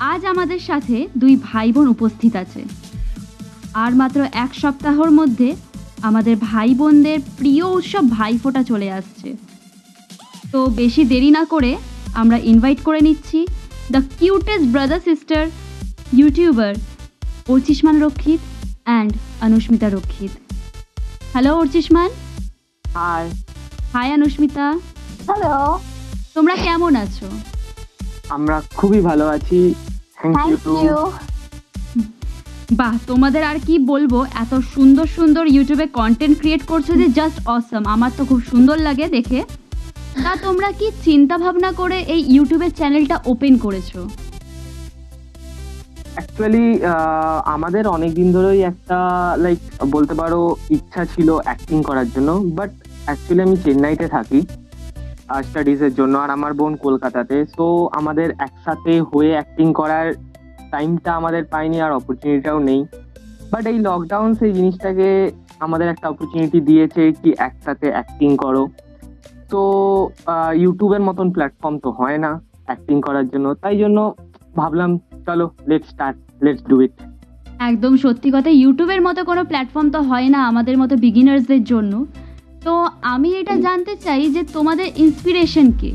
আজ আমাদের সাথে দুই ভাই বোন উপস্থিত আছে। আর মাত্র এক সপ্তাহর মধ্যে আমাদের ভাই বোনদের প্রিয় উৎসব ভাইফোঁটা চলে আসছে। তো বেশি দেরি না করে আমরা ইনভাইট করে নিচ্ছি the cutest brother sister YouTuber Archishman Rakshit and Anushmita Rakshit. Hello Archishman R hi Anusmita. Hello তোমরা কেমন আছো? আমরা খুবই ভালো আছি। থ্যাংক ইউ টু বাহ তোমাদের আর কি বলব? এত সুন্দর সুন্দর ইউটিউবে কন্টেন্ট ক্রিয়েট করছ যে জাস্ট অসম আমার তো খুব সুন্দর লাগে দেখে। তা তোমরা কি চিন্তা ভাবনা করে এই ইউটিউবের চ্যানেলটা ওপেন করেছ? অ্যাকচুয়ালি আমাদের অনেক দিন ধরেই একটা লাইক বলতে পারো ইচ্ছা ছিল অ্যাক্টিং করার জন্য বাট অ্যাকচুয়ালি আমি চেন্নাইতে থাকি। স্টাডিজের জন্য, আর আমার বোন কলকাতাতে। সো আমাদের একসাথে হয়ে অ্যাক্টিং করার টাইমটা আমাদের পাইনি, আর অপরচুনিটিটাও নেই। বাট এই লকডাউন সেই জিনিসটাকে আমাদের একটা অপরচুনিটি দিয়েছে কি একসাথে অ্যাক্টিং করো। তো ইউটিউবের মতন প্ল্যাটফর্ম তো হয় না অ্যাক্টিং করার জন্য। তাই জন্য ভাবলাম, চলো let start let's do it একদম সত্যি কথা ইউটিউবের মতো কোনো প্ল্যাটফর্ম তো হয় না আমাদের মতো বিগিনার্সদের জন্য। তো আমি এটা জানতে চাই যে তোমাদের ইন্সপিরেশন কে?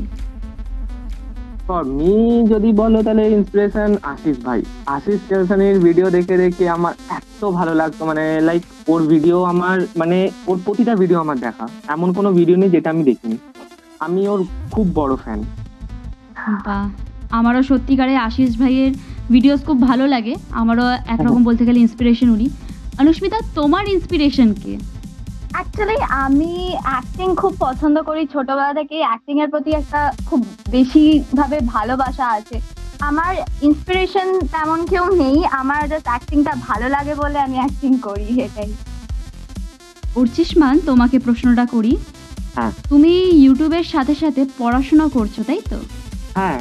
ফর মি যদি বলো তাহলে ইন্সপিরেশন আশিস ভাই। আশিস টেলসনের ভিডিও দেখে দেখে আমার এত ভালো লাগতো মানে লাইক ওর ভিডিও আমার মানে ওর প্রতিটা ভিডিও আমার দেখা। এমন কোনো ভিডিও নেই যেটা আমি দেখিনি। আমি ওর খুব বড় ফ্যান বা আমারও সত্যিকারে আশিস ভাইয়ের ভিডিওস খুব ভালো লাগে। আমারও একরকম বলতে গেলে ইন্সপিরেশন উনি। অনুস্মিতা তোমার ইন্সপিরেশন কে? অ্যাকচুয়ালি আমি অ্যাক্টিং খুব পছন্দ করি ছোটবেলা থেকে অ্যাক্টিং এর প্রতি একটা খুব বেশি ভাবে ভালোবাসা আছে। আমার ইন্সপিরেশন তেমন কেউ নেই। আমার জাস্ট অ্যাক্টিংটা ভালো লাগে বলে আমি অ্যাক্টিং করি এটাই। উর্চিসমান তোমাকে প্রশ্নটা করি। হ্যাঁ। তুমি ইউটিউবের সাথে সাথে পড়াশোনা করছ তাই তো? হ্যাঁ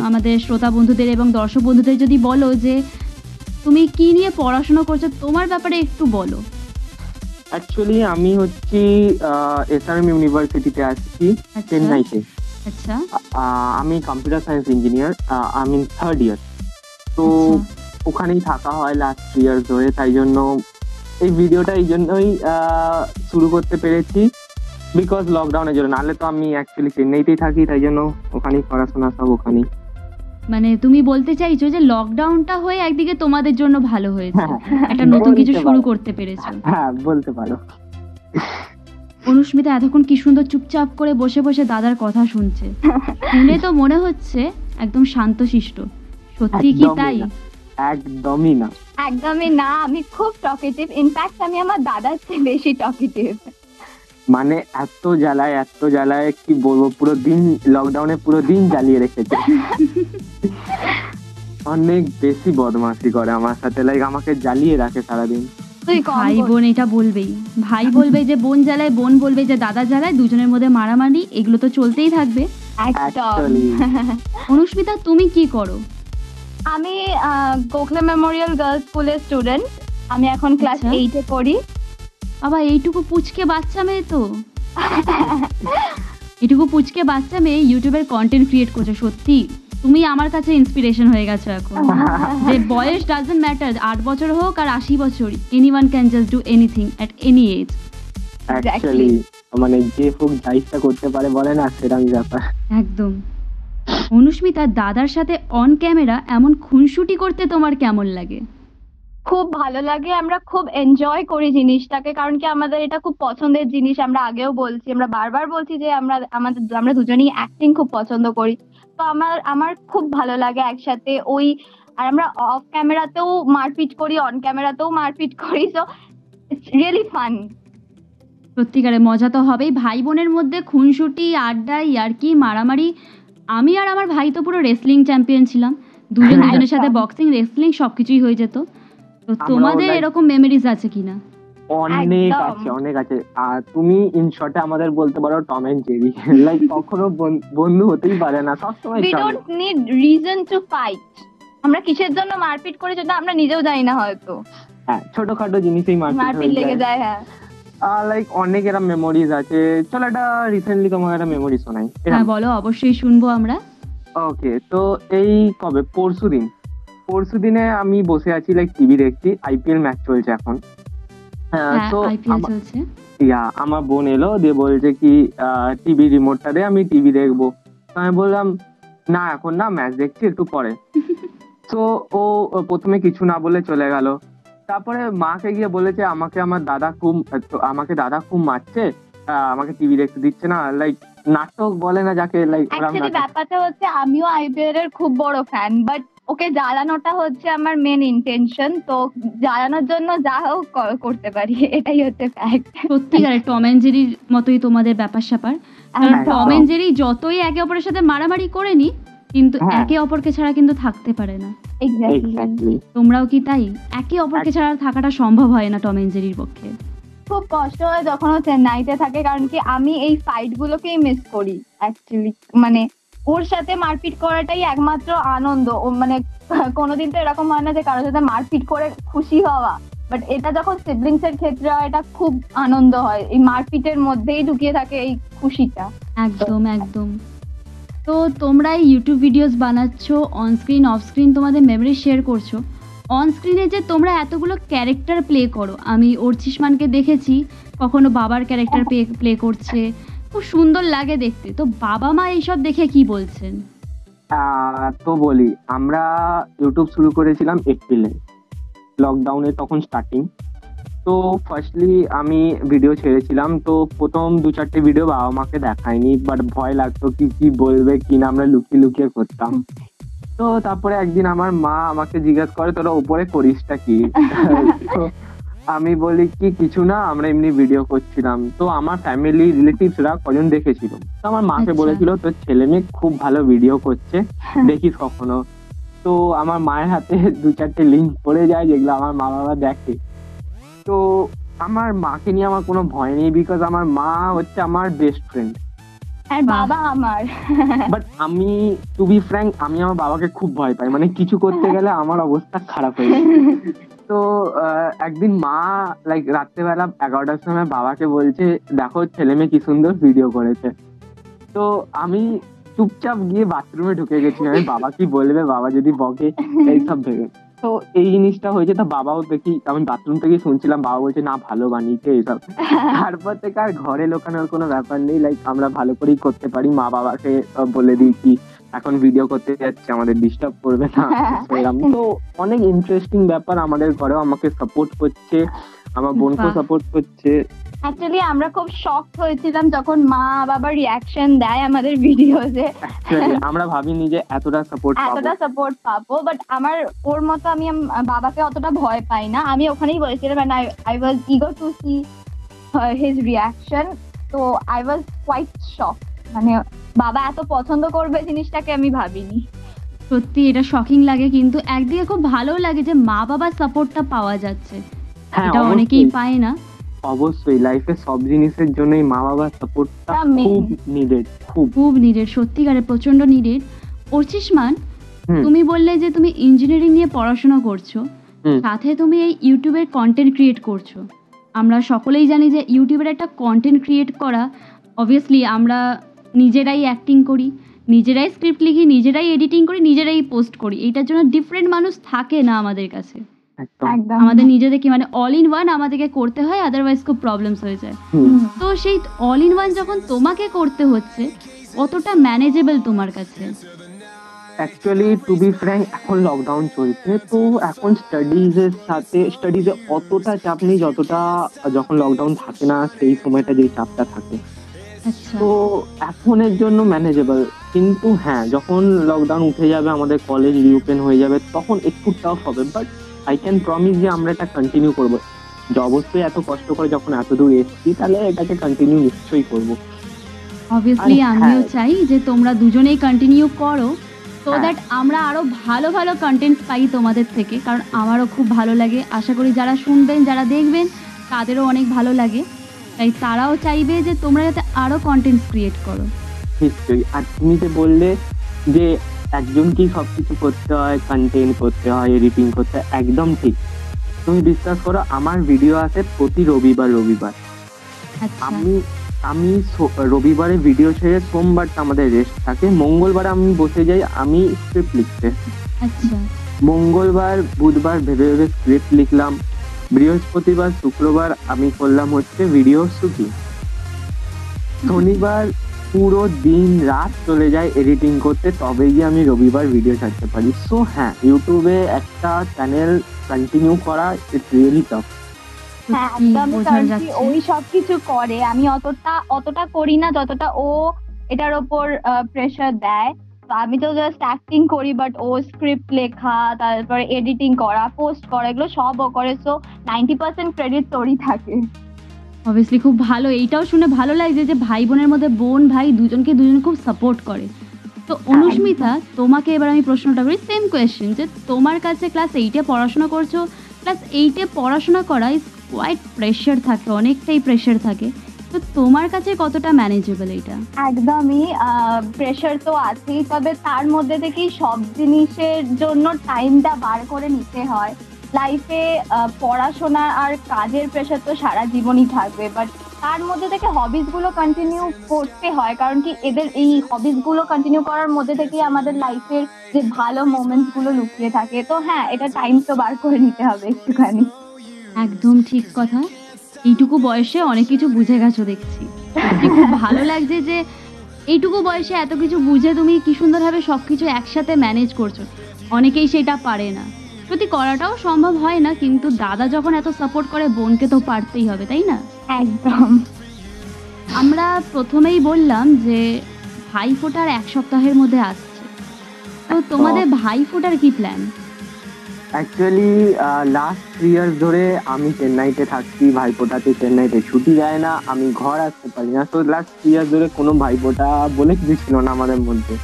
আমাদের শ্রোতা বন্ধুদের এবং দর্শক বন্ধুদের যদি বলো যে তুমি কি নিয়ে পড়াশোনা করছ তোমার ব্যাপারে একটু বলো। অ্যাকচুয়ালি আমি হচ্ছি এসআরএম ইউনিভার্সিটিতে আসছি আচ্ছা। চেন্নাইতে। আচ্ছা। আমি কম্পিউটার সায়েন্স ইঞ্জিনিয়ার আমি থার্ড ইয়ার তো আচ্ছা। ওখানেই থাকা হয় লাস্ট থ্রি ইয়ার্স ধরে তাই জন্য এই ভিডিওটা এই জন্যই শুরু করতে পেরেছি। বিকজ লকডাউনের জন্য। নাহলে তো আমি অ্যাকচুয়ালি চেন্নাইতেই থাকি তাই জন্য ওখানেই পড়াশোনা সব ওখানেই। মানে তুমি বলতে চাইছো যে লকডাউনটা হয়ে একদিকে তোমাদের জন্য ভালো হয়েছে। হ্যাঁ, একটা নতুন কিছু শুরু করতে পেরেছ। হ্যাঁ বলতে পারো। অনুস্মিতা এতক্ষণ কি সুন্দর চুপচাপ করে বসে বসে দাদার কথা শুনছে। শুনে তো মনে হচ্ছে একদম শান্তশিষ্ট। সত্যি কি তাই? একদমই না। একদমই না আমি খুব টকেটিভ ইনফ্যাক্ট আমি আমার দাদার চেয়ে বেশি টকেটিভ মানে এত জ্বালায় এত জ্বালায় কি বলব পুরো দিন লকডাউনে পুরো দিন জ্বালিয়ে রেখেছে। অনেক বেশি বদমাশি করে আমার সাথে লাইক আমাকে জ্বালিয়ে রাখে সারাদিন। ভাই বোন এটা বলবেই। ভাই বলবে যে বোন জ্বালায় বোন বলবে যে দাদা জ্বালায় দুজনের মধ্যে মারামারি এগুলো তো চলতেই থাকবে। অনুস্মিতা তুমি কি করো? আমি গোখলে মেমোরিয়াল গার্লস স্কুলের স্টুডেন্ট আমি এখন ক্লাস আচ্ছা। এইটে পড়ি। আবার এইটুকু পুচকে বাচ্চা মেয়ে তো। এটুকু পুচকে বাচ্চা মেয়ে ইউটিউবের কন্টেন্ট ক্রিয়েট করছে সত্যি। তুমি আমার কাছে ইন্সপিরেশন হয়ে গেছো এখন। যে বয়স ডাজেন্ট ম্যাটার আট বছর হোক আর আশি বছর anyone can just do anything at any age actually মানে যে হোক যা ইচ্ছা করতে পারে বলে না সেরকম ব্যাপার। একদম। অনুস্মিতা দাদার সাথে অন ক্যামেরা এমন খুনসুটি করতে তোমার কেমন লাগে? খুব ভালো লাগে আমরা খুব এনজয় করি জিনিসটাকে কারণ কি আমাদের এটা খুব পছন্দের জিনিস আমরা আগেও বলছি আমরা বারবার বলছি যে আমরা আমাদের আমরা দুজনেই অ্যাক্টিং খুব পছন্দ করি। তো আমার আমার খুব ভালো লাগে একসাথে ওই আর আমরা অফ ক্যামেরাতেও মারপিট করি অন ক্যামেরাতেও মারপিট করি সো ইটস রিয়েলি ফান সত্যিকারে মজা তো হবেই। ভাই বোনের মধ্যে খুনসুটি আড্ডা ইয়ার্কি মারামারি আমি আর আমার ভাই তো পুরো রেসলিং চ্যাম্পিয়ন ছিলাম। দুজন দুজনের সাথে বক্সিং রেসলিং সবকিছুই হয়ে যেত। তো তোমাদের এরকম মেমোরিজ আছে কিনা? অনেক আছে অনেক আছে। আর তুমি ইন শর্টে আমাদের বলতে পারো টম এন্ড জেরি লাইক কখনো বন্ধু হতেই পারে না সবসময় we don't need reason to fight আমরা কিসের জন্য মারপিট করি যেটা আমরা নিজেও জানি না হয়তো। হ্যাঁ ছোটখাটো জিনিসেই মারপিট মারপিট লেগে যায়। হ্যাঁ। লাইক অনেক এরম মেমোরিজ আছে। চলো একটা রিসেন্টলি তোমাকে একটা মেমোরি শোনাই। হ্যাঁ বলো অবশ্যই শুনব আমরা। ওকে তো এই কবে? পরশু দিন পরশু দিনে আমি বসে আছি লাইক টিভি দেখছি আইপিএল ম্যাচ চলছে এখন। হ্যাঁ, হ্যাঁ তো চলছে। ইয়া আমার বোন এলো দিয়ে বলছে কি টিভি রিমোটটা দে আমি টিভি দেখব। আমি বললাম না এখন না ম্যাচ দেখছি একটু পরে। তো ও প্রথমে কিছু না বলে চলে গেল। তারপরে মাকে গিয়ে বলেছে আমাকে আমার দাদা খুব আমাকে দাদা খুব মারছে আমাকে টিভি দেখতে দিচ্ছে না। লাইক নাটক বলে না যাকে লাইক ব্যাপারটা হচ্ছে আমিও আইপিএল এর খুব বড় ফ্যান বাট ওকে জ্বালানোটা হচ্ছে আমার মেন ইন্টেনশন তো জ্বালানোর জন্য যা হোক করতে পারি এটাই হচ্ছে ফ্যাক্ট সত্যিকারে টম এন্ড জেরির মতোই তোমাদের ব্যাপার স্যাপার। কারণ টম এন্ড জেরি যতই একে অপরের সাথে মারামারি করে নি কিন্তু হ্যাঁ। একে অপরকে ছাড়া কিন্তু থাকতে পারে না। তোমরাও কি তাই? একে অপরকে ছাড়া থাকাটা সম্ভব হয় না টম অ্যান্ড জেরির পক্ষে। খুব কষ্ট হয় যখন ও চেন্নাইতে থাকে কারণ কি আমি এই ফাইট গুলোকেই মিস করি অ্যাকচুয়ালি মানে ওর সাথে মারপিট করাটাই একমাত্র আনন্দ। ও মানে কোনোদিন তো এরকম হয় না যে কারোর সাথে মারপিট করে খুশি হওয়া। বাট এটা যখন সিবলিংস এর ক্ষেত্রে হয় এটা খুব আনন্দ হয়। এই মারপিটের মধ্যেই ঢুকিয়ে থাকে এই খুশিটা। একদম একদম। তো তোমরা এই ইউটিউব ভিডিওস বানাচ্ছ অন স্ক্রিন অফ স্ক্রিন তোমাদের মেমরি শেয়ার করছ। অন স্ক্রিনে যে তোমরা এতগুলো ক্যারেক্টার প্লে করো আমি অর্চিসমানকে দেখেছি কখনো বাবার ক্যারেক্টার প্লে করছে খুব সুন্দর লাগে দেখতে। তো বাবা মা এইসব দেখে কি বলছেন? তো বলি আমরা ইউটিউব শুরু করেছিলাম এপ্রিলে লকডাউনে তখন স্টার্টিং তো ফার্স্টলি আমি ভিডিও ছেড়েছিলাম তো প্রথম দু চারটে ভিডিও বাবা মাকে দেখায়নি বাট ভয় লাগতো কি কি বলবে কি না আমরা লুকিয়ে লুকিয়ে করতাম। তো তারপরে একদিন আমার মা আমাকে জিজ্ঞেস করে তোরা উপরে করিসটা কি? তো আমি বলি কি কিছু না আমরা এমনি ভিডিও করছিলাম। তো আমার ফ্যামিলি রিলেটিভসরা কজন দেখেছিল? তো আমার মাকে আচ্ছা। বলেছিল তোর ছেলে মেয়ে খুব ভালো ভিডিও করছে দেখিস কখনো। তো আমার মায়ের হাতে দু চারটে লিঙ্ক পড়ে যায় যেগুলো আমার মা বাবা দেখে। তো আমার মাকে নিয়ে আমার কোনো ভয় নেই বিকজ আমার মা হচ্ছে আমার বেস্ট ফ্রেন্ড আর বাবা আমার। বাট আমি টু বি ফ্র্যাঙ্ক আমি আমার বাবাকে খুব ভয় পাই। মানে কিছু করতে গেলে আমার অবস্থা খারাপ হয়ে যায়। তো একদিন মা লাইক রাত্রেবেলা এগারোটার সময় বাবাকে বলছে দেখো ছেলে মেয়ে কি সুন্দর ভিডিও করেছে। তো আমি চুপচাপ গিয়ে বাথরুমে ঢুকে গেছি। আমি বাবা কি বলবে? বাবা যদি বকে এইসব ভেবে তো এই জিনিসটা হয়েছে। তো বাবাও দেখি আমি বাথরুম থেকে শুনছিলাম বাবা বলছে না ভালো বানিয়েছে এইসব। তারপর থেকে আর ঘরে লোকানোর কোনো ব্যাপার নেই। লাইক আমরা ভালো করেই করতে পারি। মা বাবাকে বলে দিই কি এখন ভিডিও করতে যাচ্ছে আমাদের ডিস্টার্ব করবে না এরম। তো অনেক ইন্টারেস্টিং ব্যাপার আমাদের ঘরেও আমাকে সাপোর্ট করছে আমার বোনকেও সাপোর্ট করছে। অ্যাকচুয়ালি আমরা খুব শক হয়েছিলাম যখন মা বাবা রিয়াকশন দেয় আমাদের ভিডিওতে আমরা ভাবিনি যে এতটা সাপোর্ট পাবো। এতটা সাপোর্ট পাবো বাট আমার ওর মতো আমি বাবাকে অতটা ভয় পাই না। আমি ওখানেই বলেছিলাম I I was eager to see her- his তো আই ওয়াজ কোয়াইট শক মানে বাবা এত পছন্দ করবে জিনিসটাকে আমি ভাবিনি। সত্যি এটা শকিং লাগে কিন্তু একদিকে খুব ভালো লাগে যে মা বাবার সাপোর্টটা পাওয়া যাচ্ছে। হ্যাঁ এটা অনেকেই পায় না। অবশ্যই লাইফে সব জিনিসের জন্যই মা বাবার সাপোর্টটা খুব নিডেড খুব। খুব নিডেড সত্যিকারে প্রচণ্ড নিডেড অর্চিসমান। তুমি বললে যে তুমি ইঞ্জিনিয়ারিং নিয়ে পড়াশোনা করছ সাথে তুমি এই ইউটিউবের কন্টেন্ট ক্রিয়েট করছ। আমরা সকলেই জানি যে ইউটিউবের একটা কন্টেন্ট ক্রিয়েট করা অবভিয়াসলি আমরা নিজেরাই অ্যাক্টিং করি নিজেরাই স্ক্রিপ্ট লিখি নিজেরাই এডিটিং করি নিজেরাই পোস্ট করি। এইটার জন্য ডিফারেন্ট মানুষ থাকে না আমাদের কাছে। আমাদের নিজেদেরকে মানে অল ইন ওয়ান আমাদেরকে করতে হয় আদারওয়াইজ খুব প্রবলেমস হয়ে যায়। তো সেই অল ইন ওয়ান যখন তোমাকে করতে হচ্ছে কতটা ম্যানেজেবল তোমার কাছে? অ্যাকচুয়ালি টু বি ফ্র্যাঙ্ক এখন লকডাউন চলছে তো এখন স্টাডিজ এর সাথে স্টাডিজ এ অতটা চাপ নেই যতটা যখন লকডাউন থাকে না সেই সময়টা যেই চাপটা থাকে। তো এখনের জন্য ম্যানেজেবল কিন্তু হ্যাঁ যখন লকডাউন উঠে যাবে আমাদের কলেজ রিওপেন হয়ে যাবে তখন একটু টাফ হবে। বাট আই ক্যান প্রমিস যে আমরা এটা কন্টিনিউ করব। অবশ্যই এত কষ্ট করে যখন এত দূর এসেছি তাহলে এটাকে কন্টিনিউ নিশ্চয়ই করব। অবভিয়াসলি আমিও হ্যাঁ। চাই যে তোমরা দুজনেই কন্টিনিউ করো সো। দ্যাট আমরা আরও ভালো ভালো কন্টেন্ট পাই তোমাদের থেকে। কারণ আমারও খুব ভালো লাগে। আশা করি যারা শুনবেন যারা দেখবেন তাদেরও অনেক ভালো লাগে। তাই তারাও চাইবে যে তোমরা যাতে আরও কন্টেন্ট ক্রিয়েট করো। নিশ্চয়ই। আর তুমি যে বললে যে একজনকেই সবকিছু করতে হয় কন্টেন্ট করতে হয় এডিটিং করতে হয় একদম ঠিক। তুমি বিশ্বাস করো আমার ভিডিও আছে প্রতি রবিবার রবিবার। আচ্ছা। আমি আমি রবিবারে ভিডিও ছেড়ে সোমবারটা আমাদের রেস্ট থাকে। মঙ্গলবারে আমি বসে যাই আমি স্ক্রিপ্ট লিখতে। আচ্ছা। মঙ্গলবার বুধবার ভেবে ভেবে স্ক্রিপ্ট লিখলাম। বৃহস্পতিবার শুক্রবার আমি করলাম হচ্ছে ভিডিও শুটিং শনিবার পুরো দিন রাত চলে যায় এডিটিং করতে তবে গিয়ে আমি রবিবার ভিডিও ছাড়তে পারি। সো হ্যাঁ ইউটিউবে একটা চ্যানেল কন্টিনিউ করা ইটস রিয়েলি টাফ হ্যাঁ ওই সব কিছু করে। আমি অতটা অতটা করি না যতটা ও এটার ওপর প্রেশার দেয়। আমি তো জাস্ট অ্যাক্টিং করি বাট ও স্ক্রিপ্ট লেখা তারপরে এডিটিং করা পোস্ট করা এগুলো সব ও করে সো নাইনটি পার্সেন্ট ক্রেডিট তোরই থাকে। অবভিয়াসলি খুব ভালো এইটাও শুনে ভালো লাগছে যে ভাই বোনের মধ্যে বোন ভাই দুজনকে দুজন খুব সাপোর্ট করে। তো অনুস্মিতা তোমাকে এবার আমি প্রশ্নটা করি সেম কোয়েশ্চেন যে তোমার কাছে ক্লাস এইটে পড়াশোনা করছ? ক্লাস এইটে পড়াশোনা করা ইজ কোয়াইট প্রেশার থাকে অনেকটাই প্রেশার থাকে। তো তোমার কাছে কতটা ম্যানেজেবল এটা? একদমই প্রেশার তো আছেই তবে তার মধ্যে থেকেই সব জিনিসের জন্য টাইমটা বার করে নিতে হয়। লাইফে পড়াশোনা আর কাজের প্রেশার তো সারা জীবনই থাকবে বাট তার মধ্যে থেকে হবিসগুলো কন্টিনিউ করতে হয় কারণ কি এদের এই হবিসগুলো কন্টিনিউ করার মধ্যে থেকেই আমাদের লাইফের যে ভালো মোমেন্টসগুলো লুকিয়ে থাকে। তো হ্যাঁ এটা টাইম তো বার করে নিতে হবে একটুখানি। একদম ঠিক কথা। এইটুকু বয়সে অনেক কিছু বুঝে গেছো দেখছি। খুব ভালো লাগছে যে এইটুকু বয়সে এত কিছু বুঝে তুমি কি সুন্দরভাবে সব কিছু একসাথে ম্যানেজ করছ। অনেকেই সেটা পারে না। সত্যি করাটাও সম্ভব হয় না কিন্তু দাদা যখন এত সাপোর্ট করে বোনকে তো পারতেই হবে তাই না? একদম। আমরা প্রথমেই বললাম যে ভাই ফোটার এক সপ্তাহের মধ্যে আসছে। তো তোমাদের ভাই ফোটার কি plan actually last three years ধরে আমি চেন্নাইতে থাকছি ভাইফোঁটাতে চেন্নাইতে ছুটি যায় না আমি ঘর আসতে পারি না। তো লাস্ট থ্রি ইয়ার্স ধরে কোনো ভাইফোঁটা বলে কিছু ছিল না আমাদের মধ্যে।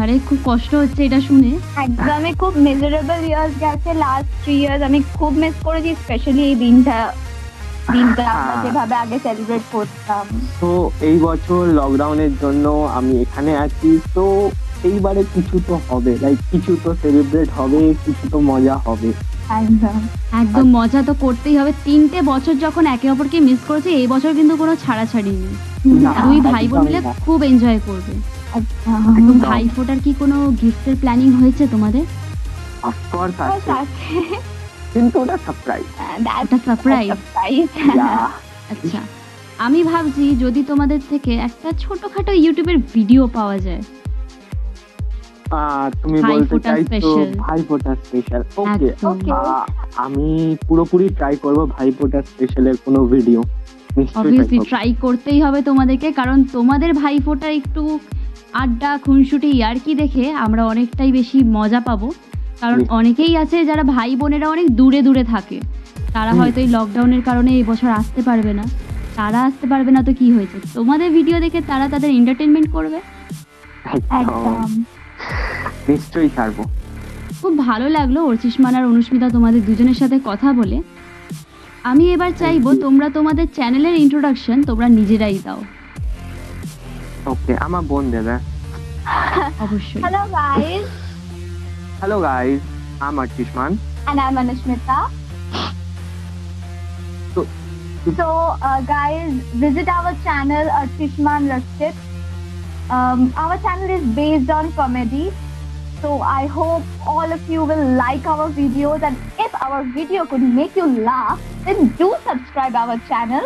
আরে খুব কষ্ট হচ্ছে এটা শুনে। একদমই খুব মেজারেবল ইয়ার্স গেছে লাস্ট থ্রি ইয়ার্স আমি খুব মিস করেছি স্পেশালি এই দিনটা। দিনটা হ্যাঁ। যেভাবে আগে সেলিব্রেট করতাম। তো এই বছর লকডাউনের জন্য আমি এখানে আছি। তো এইবারে কিছু তো হবে লাইক কিছু তো সেলিব্রেট হবে কিছু তো মজা হবে। একদম একদম মজা তো করতেই হবে। তিনটে বছর যখন একে অপরকে মিস করেছে এই বছর কিন্তু কোনো ছাড়াছাড়ি নেই। দুই ভাই বোন মিলে খুব এনজয় করবে। ভাই ফোটার কি কোনো গিফটের প্ল্যানিং হয়েছে তোমাদের? অফকোর্স আছে। কিন্তু ওটা সারপ্রাইজ ওটা সারপ্রাইজ আচ্ছা আমি ভাবছি যদি তোমাদের থেকে একটা ছোটখাটো ইউটিউবের ভিডিও পাওয়া যায়। তুমি বলতে চাইছো special। ভাই ফোঁটা স্পেশাল ওকে আমি পুরোপুরি ট্রাই করব ভাই ফোঁটা স্পেশালের কোনো ভিডিও অবভিয়াসলি ট্রাই করতেই হবে তোমাদেরকে কারণ তোমাদের ভাই ফোটা একটু আড্ডা খুনসুটি ইয়ার্কি দেখে আমরা অনেকটাই বেশি মজা পাবো। কারণ অনেকেই আছে যারা ভাই বোনেরা অনেক দূরে দূরে থাকে। তারা হয়তো এই লকডাউনের কারণে এই বছর আসতে পারবে না। তারা আসতে পারবে না তো কি হয়েছে? তোমাদের ভিডিও দেখে তারা তাদের এন্টারটেনমেন্ট করবে? একদম। নিশ্চয়ই ছাড়বো। খুব ভালো লাগল অর্চিষ্মান আর অনুস্মিতা তোমাদের দুজনের সাথে কথা বলে। আমি এবার চাইব তোমরা তোমাদের চ্যানেলের ইন্ট্রোডাকশন তোমরা নিজেরাই দাও। ওকে আমার বোন দেবে। অবশ্যই। Hello guys, হ্যালো গাইস আমার চিসমান and I'm Anushmita. So- So, uh, guys, visit our channel Artishman Rakshit. Um, our channel is based on comedy. So I hope all of you will like our videos and if our video could make you laugh, then do subscribe our channel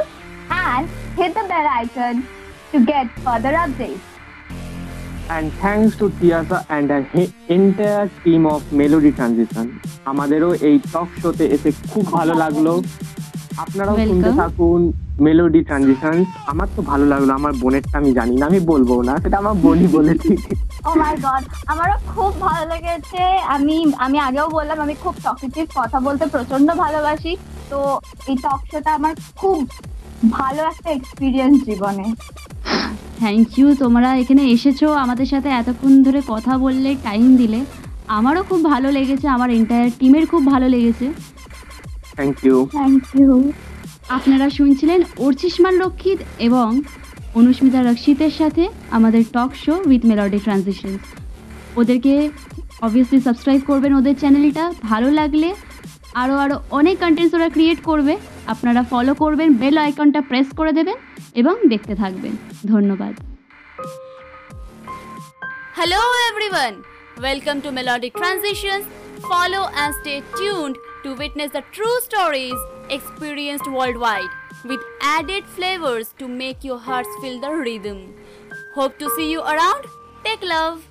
and hit the bell icon to get further updates. And thanks to Tiasa and entire team of Melody Transition আমাদেরও এই টক শোতে এসে খুব ভালো লাগল আপনারাও. শুনতে থাকুন মেলোডি ট্রানজিশন আমার তো ভালো লাগল আমার বোনেরটা আমি জানি না আমি বলব না সেটা আমার বোনই বলেছি ও মাই গড আমারও খুব ভালো লেগেছে আমি আমি আগেও বললাম আমি খুব টকেটিভ কথা বলতে প্রচণ্ড ভালোবাসি তো এই টক শোটা আমার খুব ভালো একটা এক্সপিরিয়েন্স জীবনে। থ্যাংক ইউ তোমরা এখানে এসেছ আমাদের সাথে এতক্ষণ ধরে কথা বললে টাইম দিলে আমারও খুব ভালো লেগেছে আমার এন্টায়ার টিমের খুব ভালো লেগেছে। থ্যাংক ইউ থ্যাংক ইউ আপনারা শুনছিলেন অর্চিষ্মান রক্ষিত এবং অনুস্মিতা রক্ষিতের সাথে আমাদের talk show with Melody Transition ওদেরকে অবভিয়াসলি সাবস্ক্রাইব করবেন ওদের চ্যানেলটা ভালো লাগলে আরও আরও অনেক কন্টেন্টস ওরা ক্রিয়েট করবে। আপনারা ফলো করবেন বেল আইকনটা প্রেস করে দেবেন এবং দেখতে থাকবেন। ধন্যবাদ। Hello everyone welcome to Melodic Transitions follow and stay tuned to witness the true stories experienced worldwide with added flavors to make your hearts feel the rhythm. Hope to see you around. Take love.